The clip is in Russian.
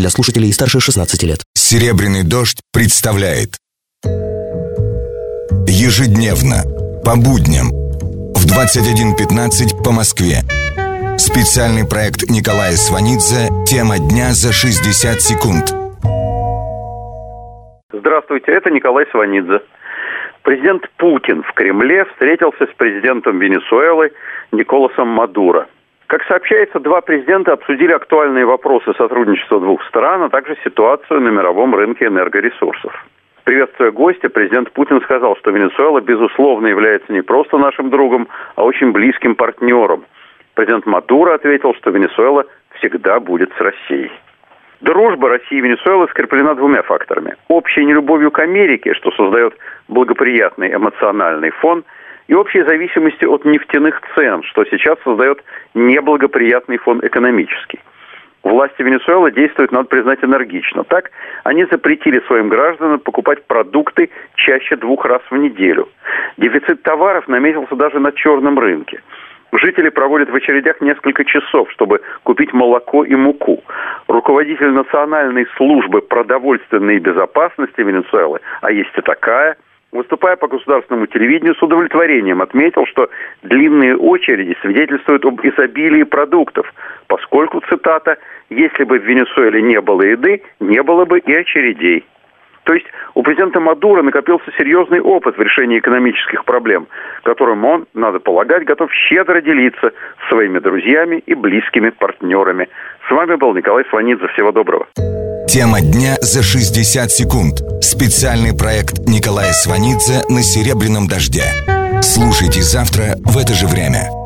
для слушателей старше 16 лет. «Серебряный дождь» представляет Ежедневно, по будням, в 21.15 по Москве. Специальный проект Николая Сванидзе «Тема дня за 60 секунд». Здравствуйте, это Николай Сванидзе. Президент Путин в Кремле встретился с президентом Венесуэлы Николасом Мадуро. Как сообщается, два президента обсудили актуальные вопросы сотрудничества двух стран, а также ситуацию на мировом рынке энергоресурсов. Приветствуя гостя, президент Путин сказал, что Венесуэла, безусловно, является не просто нашим другом, а очень близким партнером. Президент Мадуро ответил, что Венесуэла всегда будет с Россией. Дружба России и Венесуэлы скреплена двумя факторами. Общей нелюбовью к Америке, что создает благоприятный эмоциональный фон, и общей зависимости от нефтяных цен, что сейчас создает неблагоприятный фон экономический. Власти Венесуэлы действуют, надо признать, энергично. Так, они запретили своим гражданам покупать продукты чаще двух раз в неделю. Дефицит товаров наметился даже на черном рынке. Жители проводят в очередях несколько часов, чтобы купить молоко и муку. Руководитель Национальной службы продовольственной безопасности Венесуэлы, а есть и такая, выступая по государственному телевидению, с удовлетворением отметил, что длинные очереди свидетельствуют об изобилии продуктов, поскольку, цитата, «если бы в Венесуэле не было еды, не было бы и очередей». То есть у президента Мадура накопился серьезный опыт в решении экономических проблем, которым он, надо полагать, готов щедро делиться с своими друзьями и близкими партнерами. С вами был Николай Сванидзе. Всего доброго. Тема дня за 60 секунд. Специальный проект Николая Сванидзе на «Серебряном дожде». Слушайте завтра в это же время.